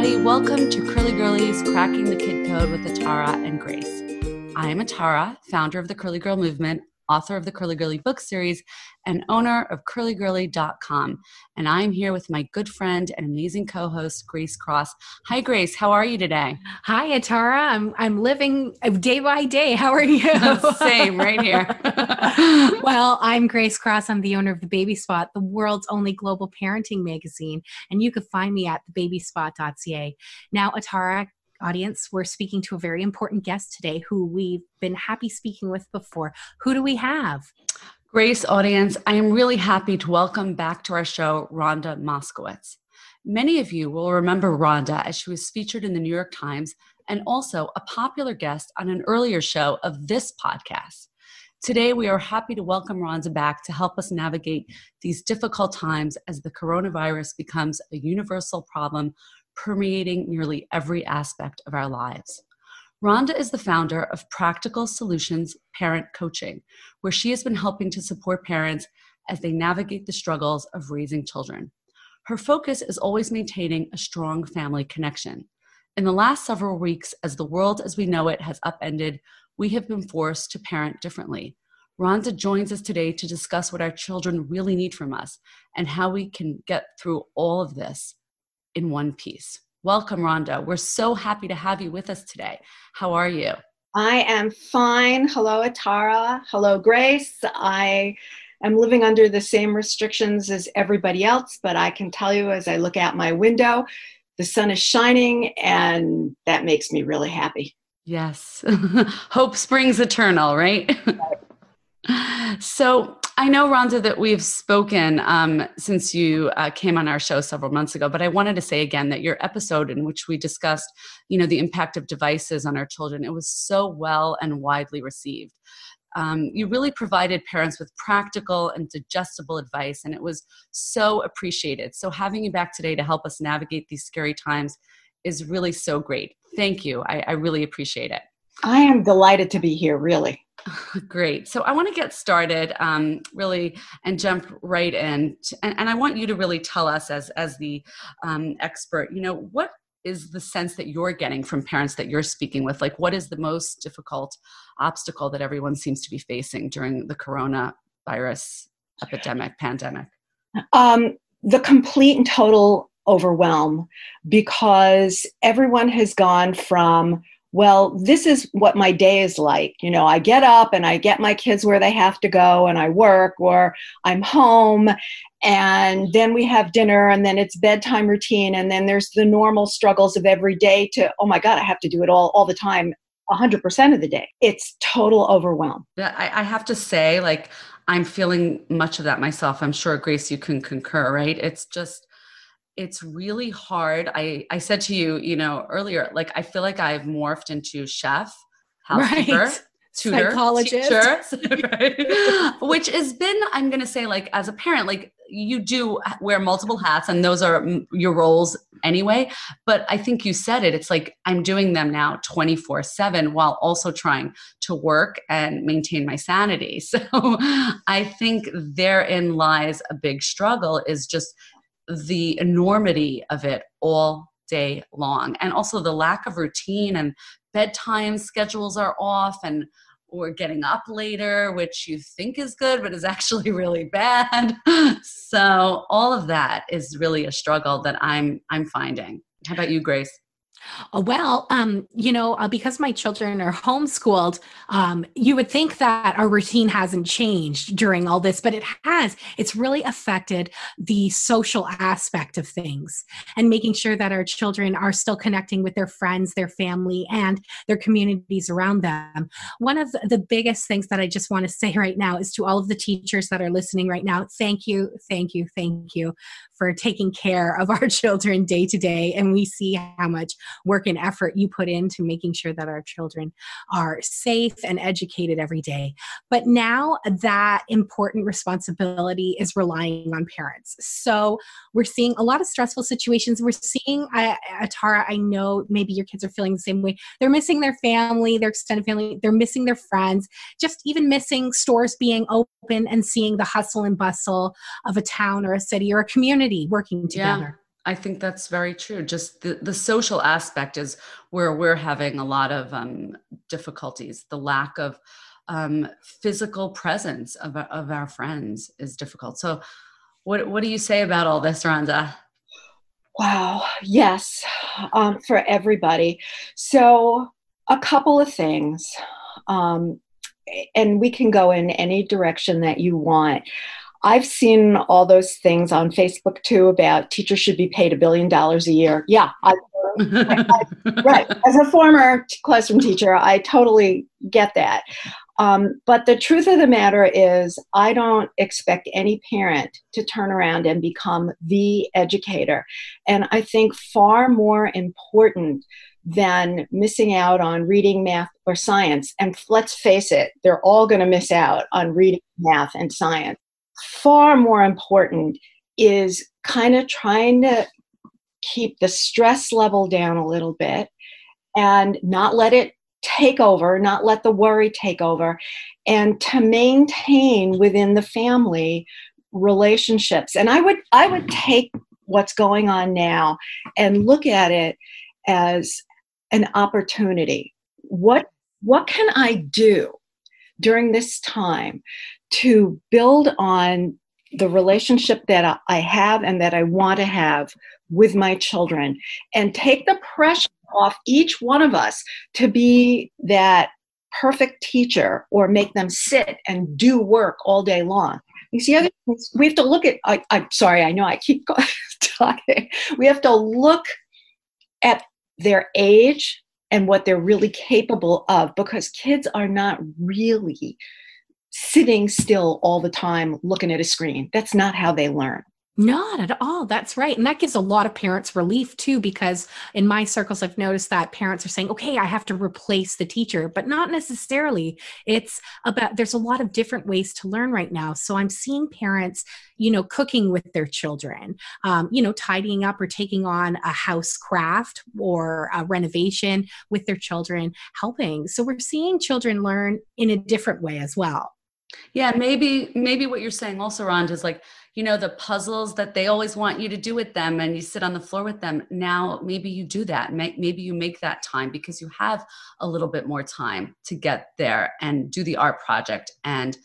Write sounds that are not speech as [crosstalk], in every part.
everybody. Welcome to Curly Girlies Cracking the Kid Code with Atara and Grace. I am Atara, founder of the Curly Girl Movement, author of the Curly Girly book series, and owner of curlygirly.com. And I'm here with my good friend and amazing co-host Grace Cross. Hi Grace, how are you today? Hi Atara, I'm I'm living uh, day by day. How are you? [laughs] Same, right here. [laughs] well, I'm Grace Cross. I'm the owner of the Baby Spot, the world's only global parenting magazine, and you can find me at thebabyspot.ca. Now, Atara, audience, we're speaking to a very important guest today who we've been happy speaking with before. Who do we have? Grace audience, I am really happy to welcome back to our show Rhonda Moskowitz. Many of you will remember Rhonda as she was featured in the New York Times and also a popular guest on an earlier show of this podcast. Today, we are happy to welcome Rhonda back to help us navigate these difficult times as the coronavirus becomes a universal problem permeating nearly every aspect of our lives. Rhonda is the founder of Practical Solutions Parent Coaching, where she has been helping to support parents as they navigate the struggles of raising children. Her focus is always maintaining a strong family connection. In the last several weeks, as the world as we know it has upended, we have been forced to parent differently. Rhonda joins us today to discuss what our children really need from us and how we can get through all of this in one piece. Welcome, Rhonda. We're so happy to have you with us today. How are you? I am fine. Hello, Atara. Hello, Grace. I am living under the same restrictions as everybody else, but I can tell you as I look out my window, the sun is shining, and that makes me really happy. Yes. [laughs] Hope springs eternal, right? So, I know, Rhonda, that we've spoken um, since you uh, came on our show several months ago, but I wanted to say again that your episode in which we discussed, you know, the impact of devices on our children, it was so well and widely received. Um, you really provided parents with practical and digestible advice, and it was so appreciated. So, having you back today to help us navigate these scary times is really so great. Thank you. I, I really appreciate it. I am delighted to be here, really. [laughs] Great. So I want to get started um, really and jump right in. And, and, I want you to really tell us, as, as the um, expert, you know, what is the sense that you're getting from parents that you're speaking with? Like, what is the most difficult obstacle that everyone seems to be facing during the coronavirus epidemic, pandemic? Um, the complete and total overwhelm because everyone has gone from well, this is what my day is like. You know, I get up and I get my kids where they have to go and I work or I'm home and then we have dinner and then it's bedtime routine and then there's the normal struggles of every day to, oh my God, I have to do it all, all the time. 100% of the day. It's total overwhelm. I, I have to say, like, I'm feeling much of that myself. I'm sure, Grace, you can concur, right? It's just, it's really hard. I, I said to you, you know, earlier, like I feel like I've morphed into chef, [laughs] housekeeper, right. tutor, psychologist, teacher, [laughs] right? which has been, I'm going to say, like as a parent, like you do wear multiple hats, and those are your roles anyway. But I think you said it. It's like I'm doing them now 24 seven while also trying to work and maintain my sanity. [laughs] So I think therein lies a big struggle. Is just the enormity of it all day long. And also the lack of routine and bedtime schedules are off and we're getting up later which you think is good but is [laughs] actually really bad. So all of that is really a struggle that i'm i'm finding. How about you grace well, um, you know, uh, because my children are homeschooled, um, you would think that our routine hasn't changed during all this, but it has. It's really affected the social aspect of things and making sure that our children are still connecting with their friends, their family, and their communities around them. One of the biggest things that I just want to say [laughs] right now is to all of the teachers that are listening right now thank you, thank you, thank you for taking care of our [laughs] children day to day. And we see how much work and effort you put into making sure that our children are safe and educated every day. But now that important responsibility is relying on parents. So we're seeing a lot of stressful situations. We're seeing, uh, Atara, I know maybe your kids are feeling the same way. They're missing their family, their extended family, they're missing their friends, just even missing stores being open and seeing the hustle and bustle of a town or a city or a community working together. Yeah. I think that's very true. Just the, the social aspect is where we're having a lot of um, difficulties. The lack of um, physical presence of, of our friends is difficult. So, what, what do you say about all this, Rhonda? Wow, yes, um, for everybody. So, a couple of things, um, and we can go in any direction that you want. I've seen all those things on Facebook too about teachers should be paid a billion dollars a year. Yeah, I, I, [laughs] right. As a former classroom teacher, I totally get that. Um, but the truth of the matter is, I don't expect any parent to turn around and become the educator. And I think far more important than missing out on reading, math, or science, and let's face it, they're all going to miss out on reading, math, and science far more important is kind of trying to keep the stress level down a little bit and not let it take over, not let the worry take over, and to maintain within the family relationships. And I would I would take what's going on now and look at it as an opportunity. What what can I do during this time to build on the relationship that I have and that I want to have with my children and take the pressure off each one of us to be that perfect teacher or make them sit and do work all day long. You see, we have to look at, I, am sorry, I know I keep [laughs] talking. We have to look at their age and what they're really capable of because kids are not really sitting still all the time looking at a screen. That's not how they learn. Not at all. That's right. And that gives a lot of parents relief too, because in my circles, I've noticed that parents are saying, okay, I have to replace the teacher, but not necessarily. It's about, there's a lot of different ways to learn right now. So I'm seeing parents, you know, cooking with their children, um, you know, tidying up or taking on a house craft or a renovation with their children, helping. So we're seeing children learn in a different way as well. Yeah, maybe maybe what you're saying also, Rhonda, is like, you know, the puzzles that they always want you to do with them and you sit on the floor with them. Now maybe you do that. Maybe you make that time because you have a little bit more time to get there and do the art project and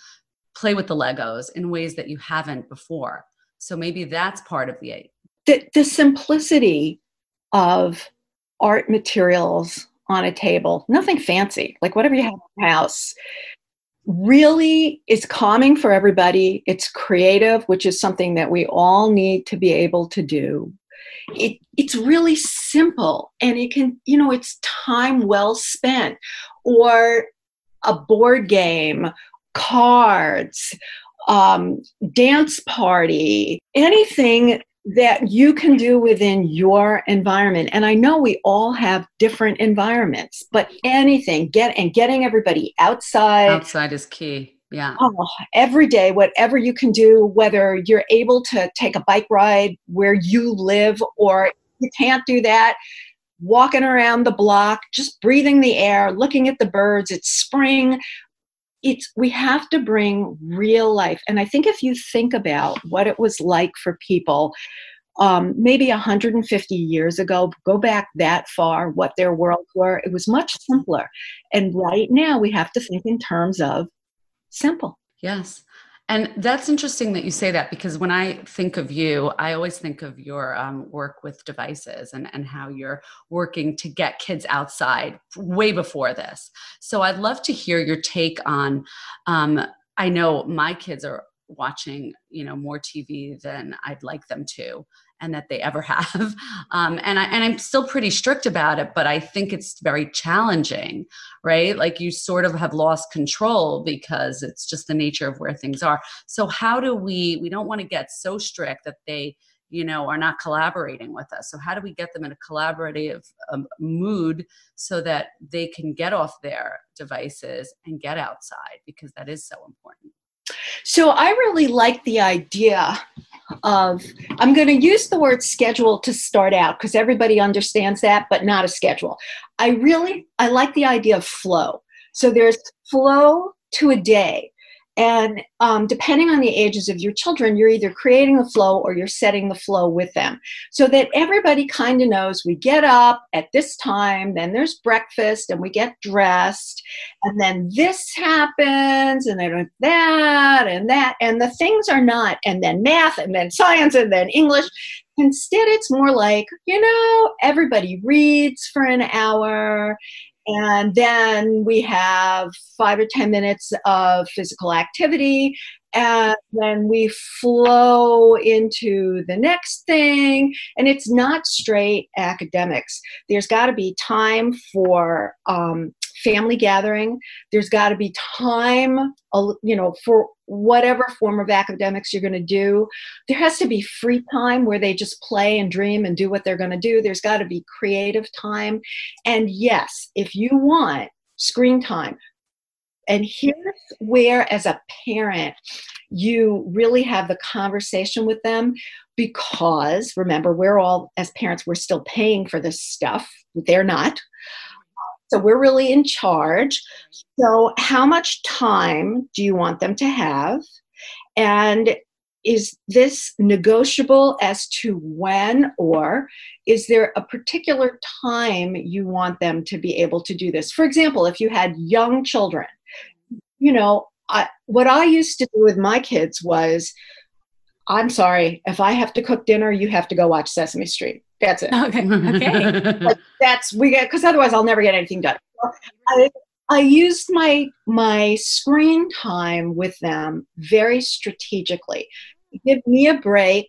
play with the Legos in ways that you haven't before. So maybe that's part of the the, the simplicity of art materials on a table, nothing fancy, like whatever you have in your house really is calming for everybody. It's creative, which is something that we all need to be able to do. It, it's really simple and it can, you know, it's time well spent or a board game, cards, um, dance party, anything that you can do within your environment. And i know we all have different environments but anything get and getting everybody outside. Outside is key yeah. Oh, every day whatever you can do whether you're able to take a bike ride where you live or you can't do that walking around the block just breathing the air looking at the birds it's spring it's we have to bring real life and i think if you think about what it was like for people um, maybe 150 years ago go back that far what their worlds were it was much simpler. And right now we have to think in terms of simple. Yes and that's interesting that you say that because when I think of you, I always think of your um, work with devices and, and how you're working to get kids outside way before this. So I'd love to hear your take on. Um, I know my kids are watching, you know, more TV than I'd like them to and that they ever [laughs] have. Um, and I and I'm still pretty strict about it, but I think it's very challenging, right? Like you sort of have lost control because it's just the nature of where things are. So how do we? We don't want to get so strict that they you know are not collaborating with us so how do we get them in a collaborative um, mood so that they can get off their devices and get outside because that is so important so I really like the idea of, I'm going to use the word schedule to start out because everybody understands that, but not a schedule. I really, I like the idea of flow. So there's flow to a day. And um, depending on the ages of your children, you're either creating the flow or you're setting the flow with them so that everybody kind of knows we get up at this time, then there's breakfast, and we get dressed, and then this happens, and then that, and that, and the things are not, and then math, and then science, and then English. Instead, it's more like, you know, everybody reads for an hour and then we have five or 10 minutes of physical activity. And then we flow into the next thing. And it's not straight academics. There's got to be time for um, family gathering. There's got to be time, you know, for whatever form of academics you're going to do. There has to be free time where they just play and dream and do what they're going to do. There's got to be creative time. And yes, if you want screen time, and here's where, as a parent, you really have the conversation with them because remember, we're all, as parents, we're still paying for this stuff. They're not. So we're really in charge. Mm-hmm. So, how much time do you want them to have? And is this negotiable as to when, or is there a particular time you want them to be able to do this? For example, if you had young children, you know, I, what I used to do with my kids was I'm sorry, if I have to cook dinner, you have to go watch Sesame Street. That's it. Okay. Okay. [laughs] like that's we get because otherwise I'll never get anything done. I, I used my my screen time with them very strategically. Give me a break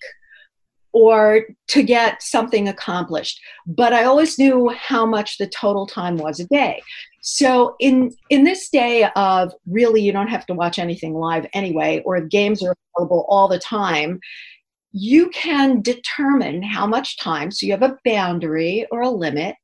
or to get something accomplished. But I always knew how much the total time was a day. So in in this day of really you don't have to watch anything live anyway, or games are available all the time, you can determine how much time. So you have a boundary or a limit,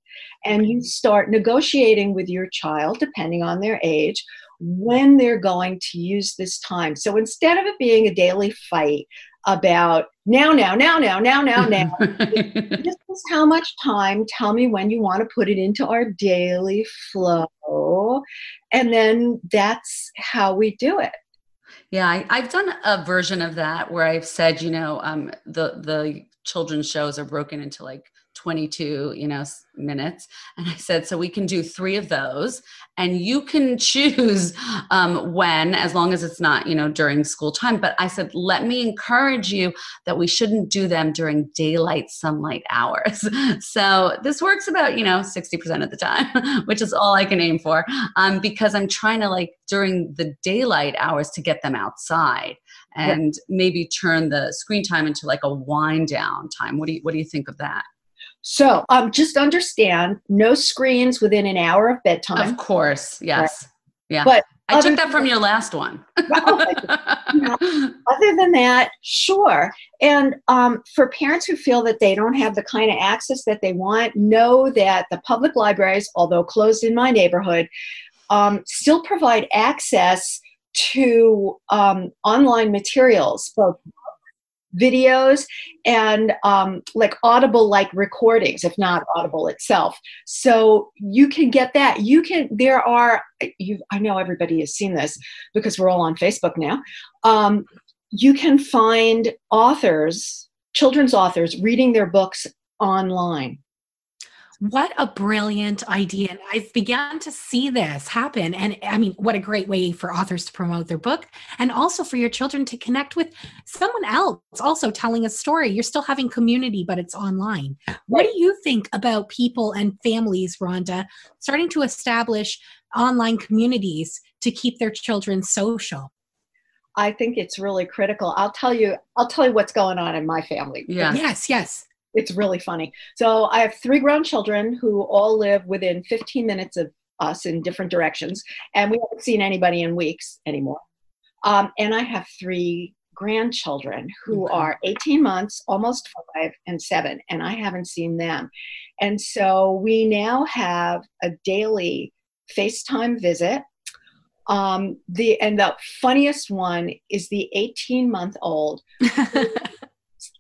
and you start negotiating with your child, depending on their age, when they're going to use this time. So instead of it being a daily fight about now, now, now, now, now, now, now, [laughs] this is how much time. Tell me when you want to put it into our daily flow. And then that's how we do it. Yeah, I, have done a version of that where I've said, you know, um, the the children's shows are broken into like 22 you know minutes. And i said so we can do three of those and you can [laughs] choose um, when as long as it's not you know during school time. But i said let me encourage you that we shouldn't do them during daylight sunlight hours. [laughs] So this works about you know 60% of the time [laughs] which is all i can aim for um, because i'm trying to like during the daylight hours to get them outside and maybe turn the screen time into like a wind down time. What do you what do you think of that so um, just understand no screens within an hour of bedtime. Of course, yes. Right. Yeah. But I took that from your last one. [laughs] [laughs] other than that, sure. And um, for parents who feel that they don't have the kind of access that they want, know that the public libraries, although closed in my neighborhood, um, still provide access to um, online materials, both videos and um, like audible like recordings if not audible itself. So you can get that. You can there are you i know everybody has seen this because we're all on facebook now. Um, you can find authors children's authors reading their books online what a brilliant idea. And I've begun to see this happen. And I mean, what a great way for authors to promote their book and also for your children to connect with someone else also telling a story. You're still having community, but it's online. What do you think about people and families, Rhonda, starting to establish online communities to keep their children social? I think it's really critical. I'll tell you, I'll tell you what's going on in my family. Yeah. Yes, yes it's really funny. So I have three grown children who all live within 15 minutes of us in different directions, and we haven't seen anybody in weeks anymore. Um, and I have three grandchildren who okay. are 18 months, almost five, and seven, and I haven't seen them. And so we now have a daily FaceTime visit. Um, the and the funniest one is the 18 month old [laughs]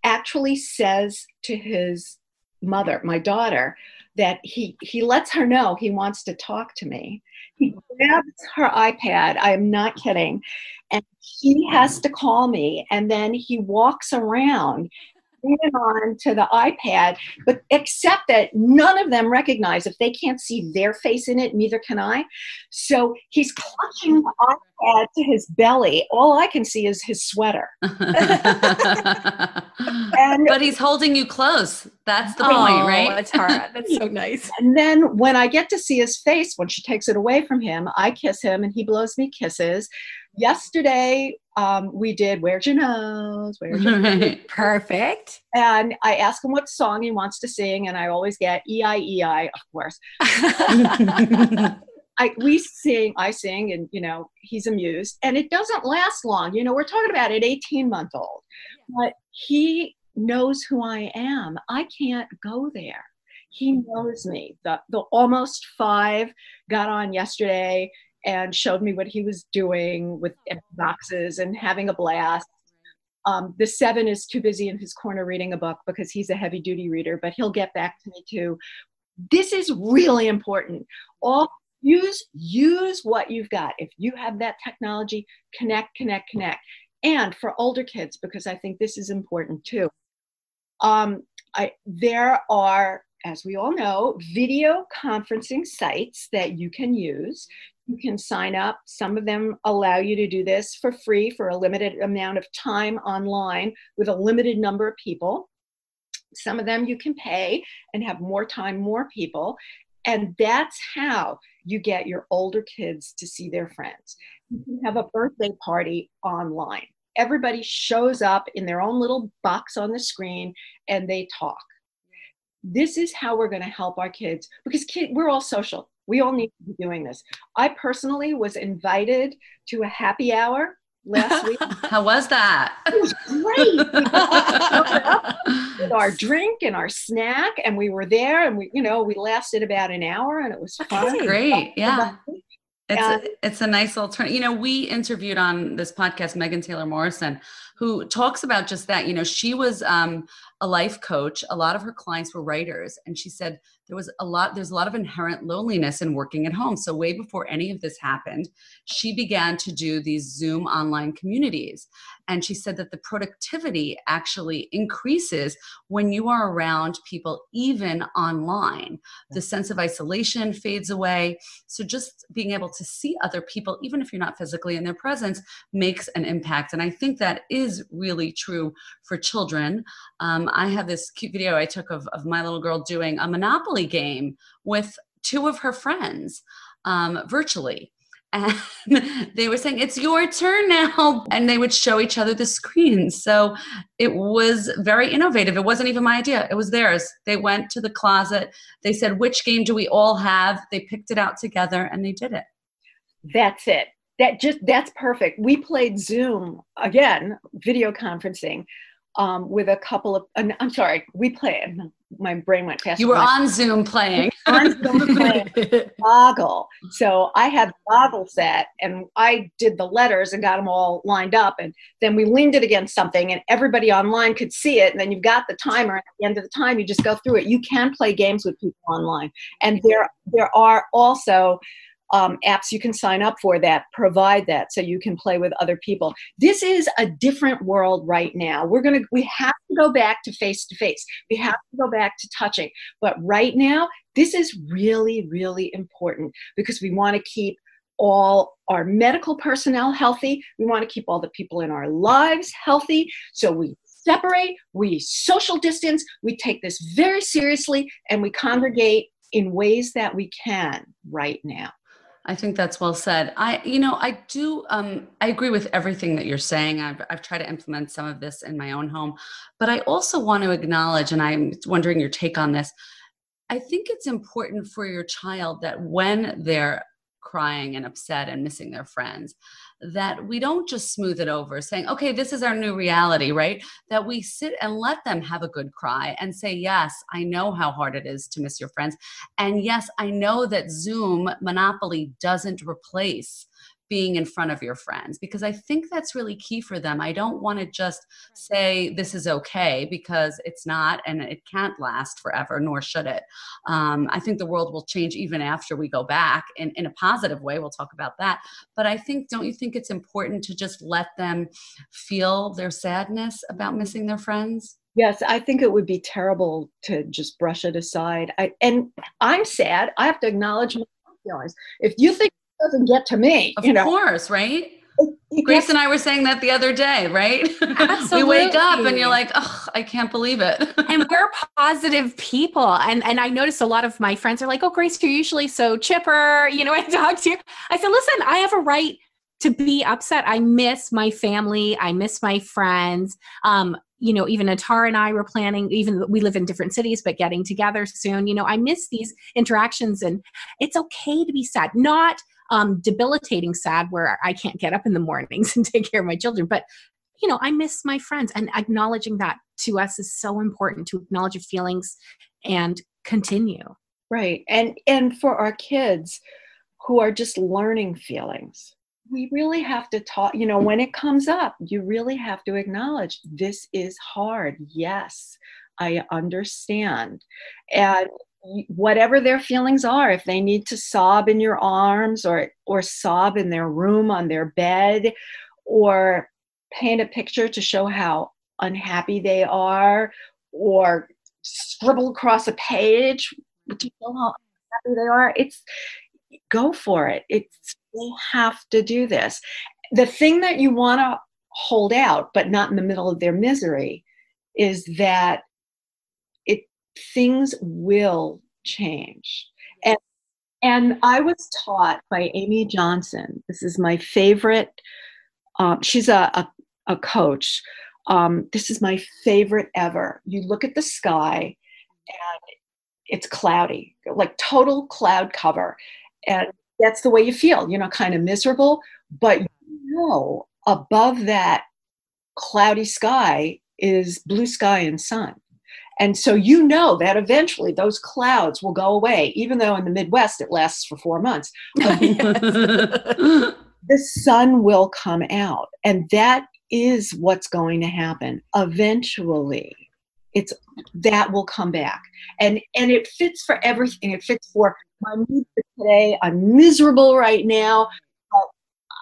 actually says to his mother, my daughter, that he he lets her know he wants to talk to me. He grabs her iPad. I am not kidding. And he has to call me and then he walks around it on to the iPad, but except that none of them recognize if they can't see their face in it, neither can I. So he's clutching the iPad to his belly. All I can see is his sweater. [laughs] and, but he's holding you close. That's the oh, point, right? That's hard. [laughs] That's so nice. And then when I get to see his face, when she takes it away from him, I kiss him and he blows me kisses yesterday um, we did Where's Your Nose? Where's Your Nose? [laughs] Perfect. And I ask him what song he wants to sing, and I always get E-I-E-I, of course. [laughs] I, we sing, I sing, and you know, he's amused. And it doesn't last long. You know, we're talking about an 18 month old, but he knows who I am. I can't go there. He knows me. The, the almost five got on yesterday and showed me what he was doing with boxes and having a blast. Um, the seven is too busy in his corner reading a book because he's a heavy duty reader, but he'll get back to me too. This is really important. All use use what you've got. If you have that technology, connect, connect, connect. And for older kids, because I think this is important too. Um, I, there are as we all know, video conferencing sites that you can use you can sign up. Some of them allow you to do this for free for a limited amount of time online with a limited number of people. Some of them you can pay and have more time, more people. And that's how you get your older kids to see their friends. You can have a birthday party online. Everybody shows up in their own little box on the screen and they talk. This is how we're going to help our kids because kid, we're all social we all need to be doing this. I personally was invited to a happy hour last [laughs] week. How was that? It was great. [laughs] with our drink and our snack, and we were there, and we, you know, we lasted about an hour, and it was fun. That's great. Yeah. It's a, it's a nice alternative. You know, we interviewed on this podcast Megan Taylor Morrison, who talks about just that. You know, she was um, a life coach. A lot of her clients were writers, and she said there was a lot there's a lot of inherent loneliness in working at home so way before any of this happened she began to do these zoom online communities and she said that the productivity actually increases when you are around people, even online. The sense of isolation fades away. So, just being able to see other people, even if you're not physically in their presence, makes an impact. And I think that is really true for children. Um, I have this cute video I took of, of my little girl doing a Monopoly game with two of her friends um, virtually. [laughs] And they were saying it's your turn now. And they would show each other the screens so it was very innovative. It wasn't even my idea. It was theirs. They went to the closet. They said which game do we all have? They picked it out together and they did it. That's it. That just that's perfect. We played zoom again video conferencing um, with a couple of i'm sorry we played my brain went fast. You were on Zoom playing. [laughs] on Zoom playing [laughs] Boggle. So I had the Boggle set and I did the letters and got them all lined up. And then we leaned it against something and everybody online could see it. And then you've got the timer. At the end of the time, you just go through it. You can play games with people online. And there, there are also um, apps you can sign up for that provide that so you can play with other people. This is a different world right now. We're to, we have to go back to face to face. We have to go back to touching. But right now, this is really, really important because we want to keep all our medical personnel healthy. We want to keep all the people in our lives healthy. So we separate, we social distance, we take this very seriously, and we congregate in ways that we can right now. I think that's well said. I, you know, I do. Um, I agree with everything that you're saying. I've, I've tried to implement some of this in my own home, but I also want to acknowledge, and I'm wondering your take on this. I think it's important for your child that when they're crying and upset and missing their friends that we don't just smooth it over saying okay this is our new reality right? That we sit and let them have a good cry and say yes i know how hard it is to miss your friends. And yes i know that zoom monopoly doesn't replace being in front of your friends because I think that's really key for them. I don't want to just say this is okay because it's not and it can't last forever, nor should it. Um, I think the world will change even after we go back in, in a positive way. We'll talk about that. But I think, don't you think it's important to just let them feel their sadness about missing their friends? Yes, I think it would be terrible to just brush it aside. I, and I'm sad. I have to acknowledge my feelings. If you think doesn't get to me, of you know, course, right? Grace and I were saying that the other day, right? Absolutely. [laughs] we wake up and you're like, oh, I can't believe it. [laughs] and we're positive people. And and I noticed a lot of my friends are like, oh, Grace, you're usually so chipper. You know, [laughs] I talk to you. I said, listen, I have a right to be upset. I miss my family. I miss my friends. Um, you know, even Atara and I were planning, even we live in different cities, but getting together soon. You know, I miss these interactions and it's okay to be sad, not um, debilitating sad where I can't get up in the mornings [laughs] and take care of my children, but you know, I miss my friends and acknowledging that to us is so important to acknowledge your feelings and continue. Right. And and for our kids who are just learning feelings, we really have to talk, you know, when it comes up, you really have to acknowledge this is hard. Yes, I understand. And whatever their feelings are, if they need to sob in your arms or or sob in their room on their bed or paint a picture to show how unhappy they are or scribble across a page to show how happy they are, it's go for it. It's they have to do this. The thing that you want to hold out, but not in the middle of their misery, is that things will change. And and I was taught by Amy Johnson. This is my favorite. Um, she's a, a, a coach. Um, this is my favorite ever. You look at the sky and it's cloudy, like total cloud cover. And that's the way you feel, you know, kind of miserable. But you know, above that cloudy sky is blue sky and sun. And so you know that eventually those clouds will go away, even though in the Midwest it lasts for four months. [laughs] the sun will come out. And that is what's going to happen eventually it's that will come back and and it fits for everything it fits for my mood for today i'm miserable right now but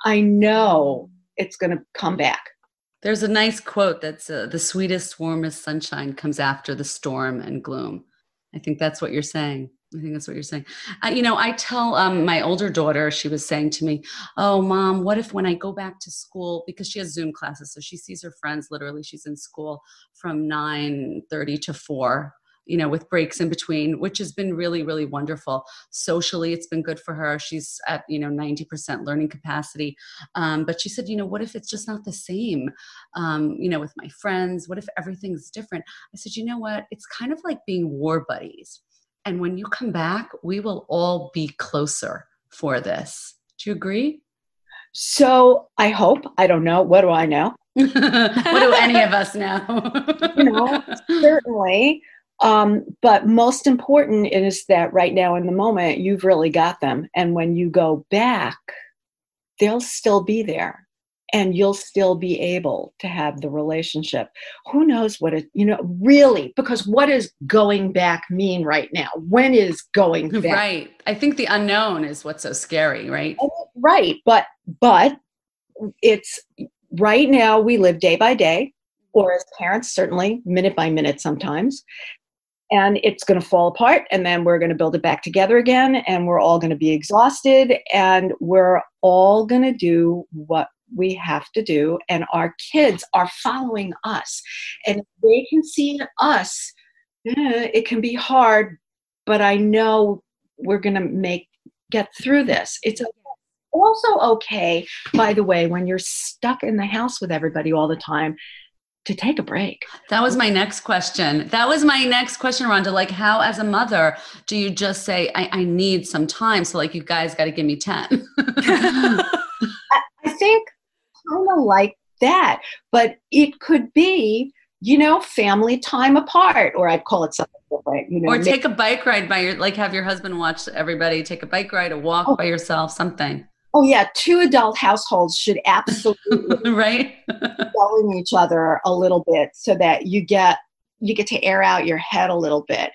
i know it's going to come back there's a nice quote that's uh, the sweetest warmest sunshine comes after the storm and gloom. I think that's what you're saying. I think that's what you're saying. Uh, you know, I tell um, my older daughter, she was saying to me, Oh, mom, what if when I go back to school, because she has Zoom classes, so she sees her friends literally, she's in school from 9 30 to 4 you know, with breaks in between, which has been really, really wonderful. Socially, it's been good for her. She's at, you know, 90% learning capacity. Um, but she said, you know, what if it's just not the same, um, you know, with my friends? What if everything's different? I said, you know what? It's kind of like being war buddies and when you come back, we will all be closer for this. Do you agree? So I hope. I don't know. What do I know? [laughs] what do any of us know? [laughs] you know, certainly. Um, but most important is that right now in the moment, you've really got them. And when you go back, they'll still be there and you'll still be able to have the relationship. Who knows what it, you know, really, because what does going back mean right now? When is going back? Right. I think the unknown is what's so scary, right? Right. But, but it's right now we live day by day, or as parents, certainly minute by minute sometimes. And it's going to fall apart, and then we're going to build it back together again, and we're all going to be exhausted, and we're all going to do what we have to do and our kids are following us. And they can see us eh, it can be hard but i know we're going to make get through this. It's also okay by the way when you're stuck in the house with everybody all the time to take a break. That was my next question. That was my next question, Rhonda. Like, how, as a mother, do you just say, I, I need some time? So, like, you guys got to give me 10. [laughs] I, I think kind of like that. But it could be, you know, family time apart, or I'd call it something different. You know, or take a bike ride by your, like have your husband watch everybody take a bike ride, a walk oh. by yourself, something. Oh yeah, two adult households should absolutely [laughs] right [laughs] yelling each other a little bit so that you get you get to air out your head a little bit.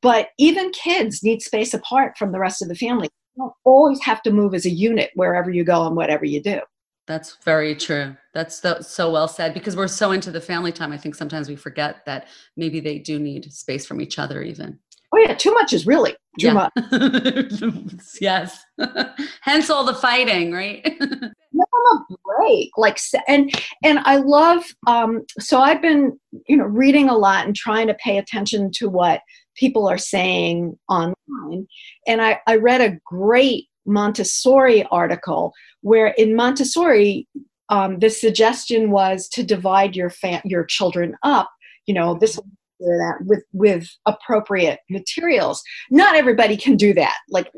But even kids need space apart from the rest of the family. You don't always have to move as a unit wherever you go and whatever you do. That's very true. That's so, so well said because we're so into the family time. I think sometimes we forget that maybe they do need space from each other, even. Oh yeah, too much is really Yeah. [laughs] yes. [laughs] Hence all the fighting, right? [laughs] Them a break, like, and and I love. Um, so I've been, you know, reading a lot and trying to pay attention to what people are saying online. And I, I read a great Montessori article where in Montessori, um, the suggestion was to divide your fa- your children up. You know, this that with with appropriate materials. Not everybody can do that. Like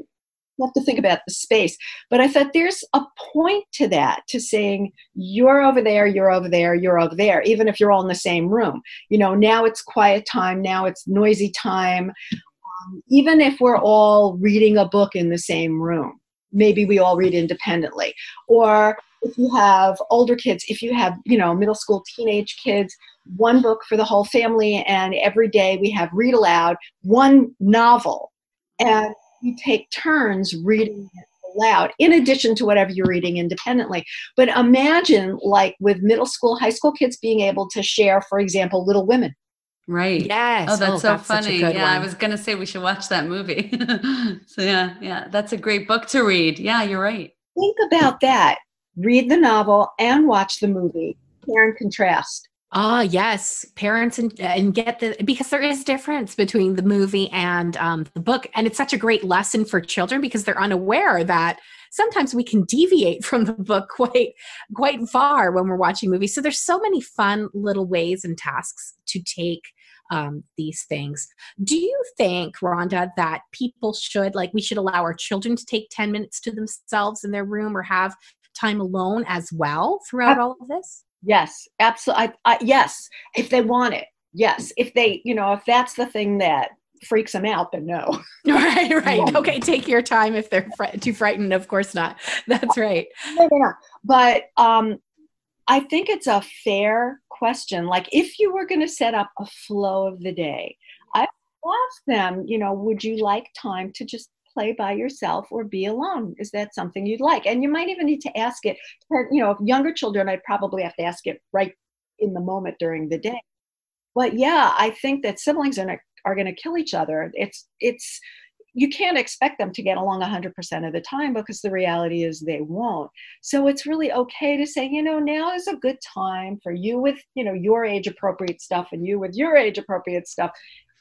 you have to think about the space. But I thought there's a point to that, to saying you're over there, you're over there, you're over there, even if you're all in the same room. You know, now it's quiet time, now it's noisy time. Um, even if we're all reading a book in the same room, maybe we all read independently. Or if you have older kids, if you have, you know, middle school, teenage kids, one book for the whole family, and every day we have read aloud one novel. And you take turns reading aloud in addition to whatever you're reading independently but imagine like with middle school high school kids being able to share for example little women right. Yes. Oh, that's oh, so such a funny. good Yeah, I was going to say we should watch that movie. [laughs] so, yeah, yeah, that's a great book to read. Yeah, you're right. think about that read the novel and watch the movie compare and contrast Ah, yes, parents and and get the because there is difference between the movie and um, the book, and it's such a great lesson for children because they're unaware that sometimes we can deviate [laughs] from the book quite quite far when we're watching movies. So there's so many fun little ways and tasks to take um, these things. Do you think, Rhonda, that people should like we should allow our children to take ten minutes to themselves in their room or have time alone as well throughout all of this? yes absolutely I, I, yes if they want it yes if they you know if that's the thing that freaks them out then no [laughs] [laughs] Right, right. Okay, take your time if they're fri- too frightened. Of course not. [laughs] That's right. no, no, no. But um, I think it's a fair question. Like, if you were going to set up a flow of the day, I ask them, you know, would you like time to just play by yourself or be alone? Is that something you'd like? And you might even need to ask it. You know, younger children, I'd probably have to ask it right in the moment during the day. But yeah, I think that siblings are, are going to kill each other. It's it's you can't expect them to get along 100% of the time because the reality is they won't so it's really okay to say you know now is a good time for you with you know your age appropriate stuff and you with your age appropriate stuff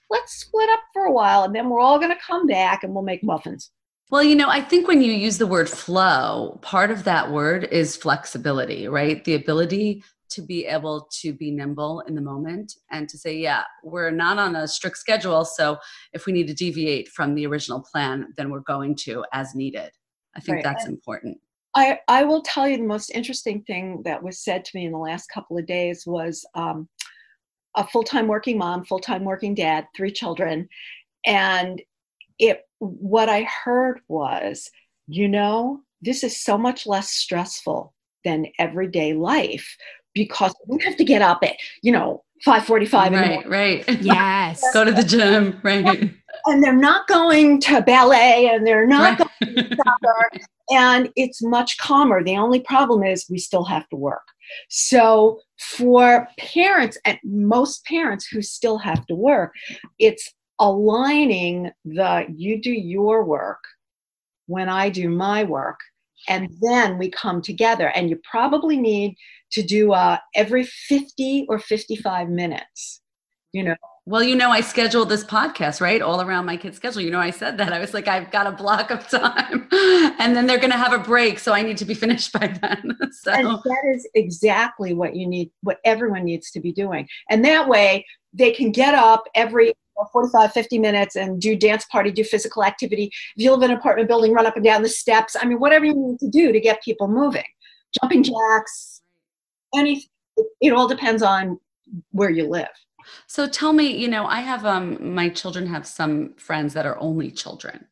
let's split up for a while and then we're all going to come back and we'll make muffins Well, you know, I think when you use the word flow, part of that word is flexibility, right? The ability to be able to be nimble in the moment and to say, yeah, we're not on a strict schedule. So if we need to deviate from the original plan, then we're going to as needed. I think Right. that's important. I, I will tell you the most interesting thing that was said to me in the last couple of days was um, a full-time working mom, full-time working dad, three children, and it what I heard was, you know, this is so much less stressful than everyday life because we have to get up at you know 5:45 in the morning Right, right. [laughs] Yes. Go to the gym, right? and they're not going to ballet and they're not right. going to soccer and it's much calmer the only problem is we still have to work so for parents and most parents who still have to work it's aligning the you do your work when i do my work and then we come together. And you probably need to do uh, every 50 or 55 minutes you know Well, you know, I scheduled this podcast, right? All around my kid's schedule. You know, I said that. I was like, I've got a block of time [laughs] and then they're going to have a break. So I need to be [laughs] finished by then. [laughs] so, And that is exactly what you need, what everyone needs to be doing. And that way they can get up every 45, 50 minutes and do dance party, do physical activity. If you live in an apartment building, run up and down the steps. I mean, whatever you need to do to get people moving. Jumping jacks, anything. It, it all depends on where you live. So tell me, you know, I have, um, my children have some friends that are only children.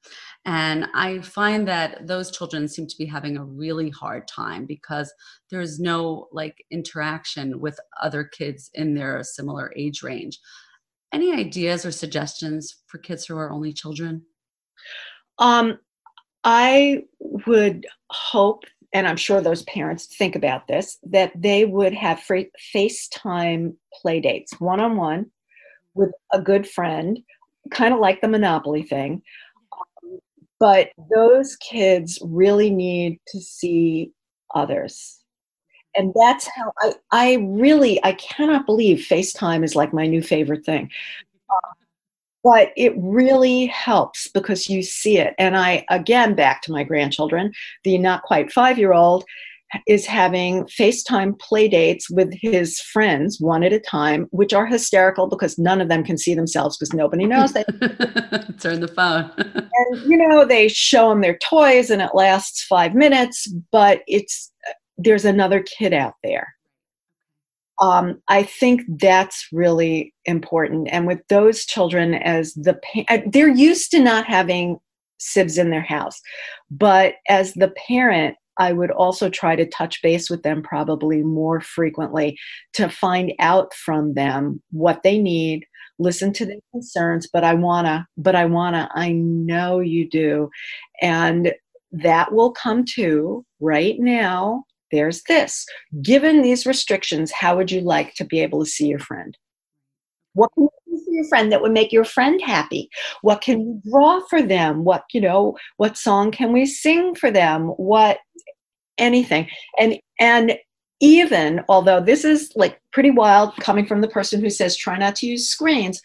And I find that those children seem to be having a really hard time because there's no like interaction with other kids in their similar age range. Any ideas or suggestions for kids who are only children? Um, I would hope, and I'm sure those parents think about this, that they would have FaceTime play dates one on one with a good friend, kind of like the Monopoly thing. Um, but those kids really need to see others. And that's how I, I really, I cannot believe FaceTime is like my new favorite thing. But it really helps because you see it. And I, again, back to my grandchildren, the not quite five year old is having FaceTime play dates with his friends one at a time, which are hysterical because none of them can see themselves because nobody knows they [laughs] turn the phone. [laughs] and you know, they show them their toys and it lasts five minutes, but it's there's another kid out there. Um, I think that's really important. And with those children, as the uh, they're used to not having sibs in their house, but as the parent, I would also try to touch base with them probably more frequently to find out from them what they need, listen to their concerns, but I wanna, but I wanna, I know you do. And that will come to right now. There's this. Given these restrictions, how would you like to be able to see your friend? What can you do for your friend that would make your friend happy? What can you draw for them? What, you know, what song can we sing for them? What anything. And and even although this is like pretty wild coming from the person who says try not to use screens,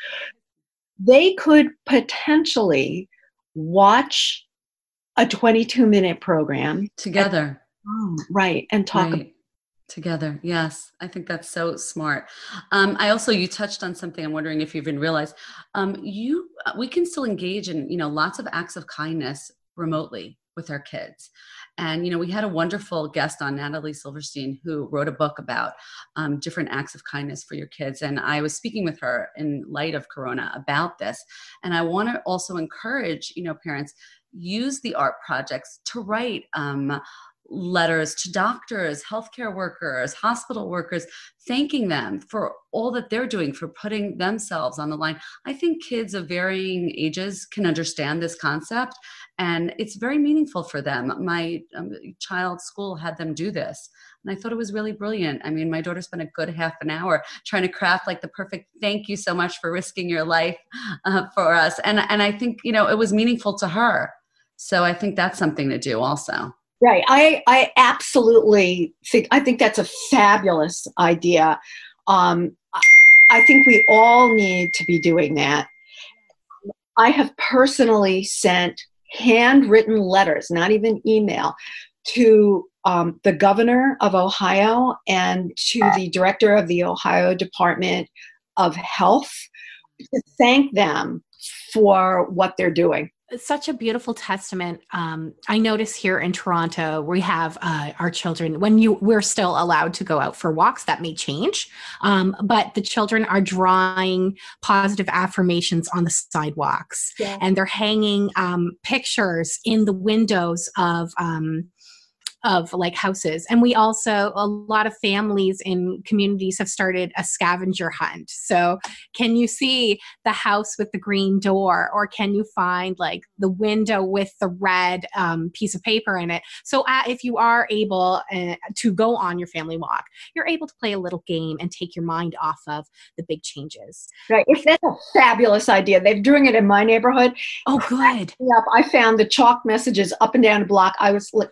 they could potentially watch a 22 minute program together. And, right. And talk right together yes i think that's so smart um, i also you touched on something i'm wondering if you even realized um, you uh, we can still engage in you know lots of acts of kindness remotely with our kids and you know we had a wonderful guest on natalie silverstein who wrote a book about um, different acts of kindness for your kids and i was speaking with her in light of corona about this and i want to also encourage you know parents use the art projects to write um, letters to doctors, healthcare workers, hospital workers, thanking them for all that they're doing, for putting themselves on the line. I think kids of varying ages can understand this concept, and it's very meaningful for them. My um, child's school had them do this. And I thought it was really brilliant. I mean, my daughter spent a good half an hour trying to craft like the perfect thank you so much for risking your life [laughs] uh, for us. And, and I think, you know, it was meaningful to her. So I think that's something to do also. Right. I, I absolutely think, I think that's a fabulous idea. Um, I think we all need to be doing that. I have personally sent handwritten letters, not even email, to um, the governor of Ohio and to the director of the Ohio Department of Health to thank them for what they're doing such a beautiful testament. Um, I notice here in Toronto, we have uh, our children when you we're still allowed to go out for walks. That may change, um, but the children are drawing positive affirmations on the sidewalks, yeah. and they're hanging um, pictures in the windows of um, of like houses. And we also, a lot of families in communities have started a scavenger hunt. So, can you see the house with the green door, or can you find like the window with the red um, piece of paper in it? So, uh, if you are able uh, to go on your family walk, you're able to play a little game and take your mind off of the big changes. Right. If that's a fabulous idea. They're doing it in my neighborhood. Oh, good. Yep. I found the chalk messages up and down the block. I was like,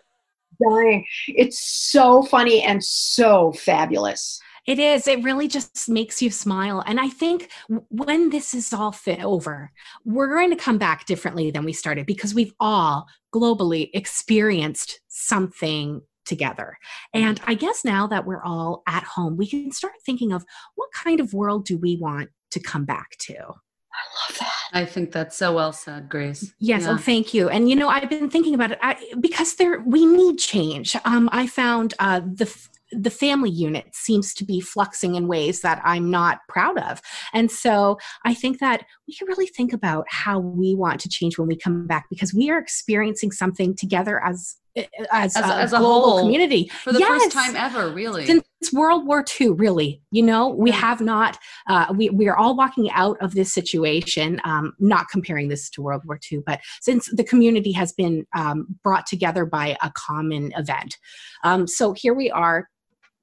dying. It's so funny and so fabulous. It is. It really just makes you smile. And I think when this is all fit over, we're going to come back differently than we started because we've all globally experienced something together. And I guess now that we're all at home, we can start thinking of what kind of world do we want to come back to? I love that. I think that's so well said, Grace. Yes, oh, yeah. oh, thank you. And you know, I've been thinking about it I, because there we need change. Um, I found uh, the the family unit seems to be fluxing in ways that I'm not proud of. And so I think that we can really think about how we want to change when we come back because we are experiencing something together as as, as, a, as a global whole, community. for the yes. first time ever really. Since world war ii really. You know we have not uh, we, we are all walking out of this situation um, not comparing this to world war ii but since the community has been um, brought together by a common event. Um, so here we are.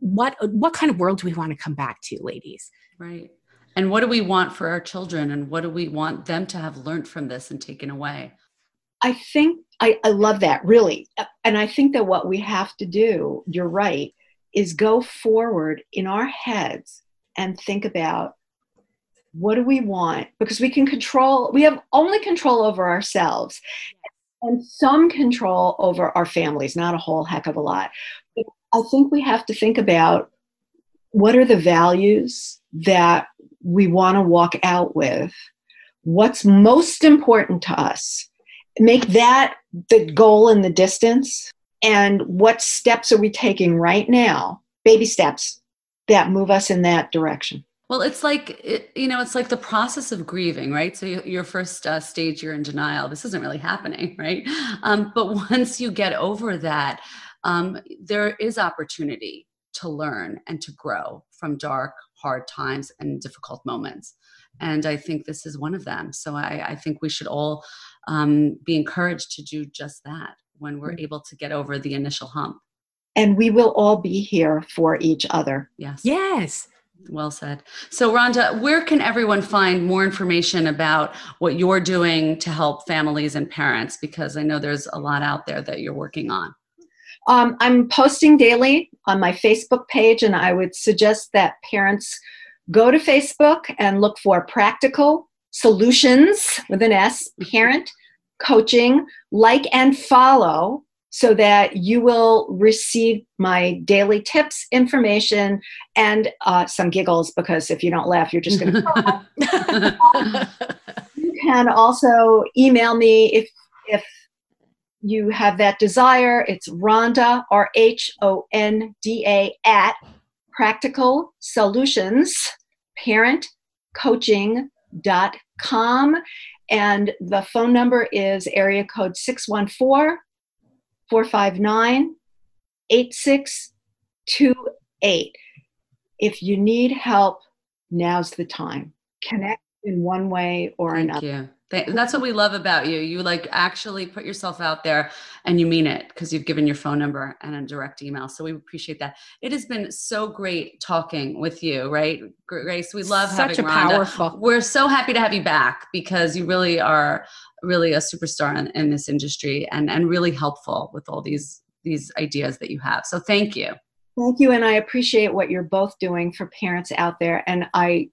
What what kind of world do we want to come back to ladies? Right. And what do we want for our children and what do we want them to have learned from this and taken away? I think I, I love that really. And i think that what we have to do you're right is go forward in our heads and think about what do we want? Because we can control we have only control over ourselves and some control over our families not a whole heck of a lot. But i think we have to think about what are the values that we want to walk out with? What's most important to us make that the goal in the distance? And what steps are we taking right now baby steps that move us in that direction? Well it's like it, you know it's like the process of grieving right? So you, your first uh, stage you're in denial. This isn't really happening [laughs] right? Um, but once you get over that um, there is opportunity to learn and to grow from dark hard times and difficult moments and i think this is one of them so i, I think we should all um, be encouraged to do just that when we're mm. able to get over the initial hump and we will all be here for each other yes yes well said. So, Rhonda, where can everyone find more information about what you're doing to help families and parents? Because I know there's a lot out there that you're working on. Um, I'm posting daily on my Facebook page, and I would suggest that parents go to Facebook and look for practical solutions with an S, parent coaching, like and follow so that you will receive my daily tips, information, and uh, some giggles because if you don't laugh, you're just going [laughs] to. you can also email me if if you have that desire. It's Rhonda R H O N D A at Practical Solutions Parent Coaching.com. And the phone number is area code 614 459 8628. If you need help, now's the time. Connect in one way or Thank another. You. That's what we love about you. You like actually put yourself out there and you mean it because you've given your phone number and a direct email. So we appreciate that. It has been so great talking with you, right, Grace? We love Such having a Rhonda. powerful. We're so happy to have you back because you really are really a superstar in, in this industry and and really helpful with all these these ideas that you have. So thank you. Thank you, and I appreciate what you're both doing for parents out there. And I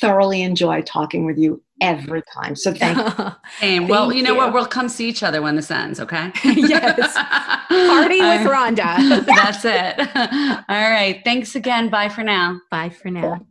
thoroughly enjoy talking with you every time. So thank you. [laughs] Same. well, you know you. what? We'll come see each other when this ends, okay? [laughs] [laughs] yes. Party with Rhonda. That's it. All right. Thanks again. Bye for now. Bye for now.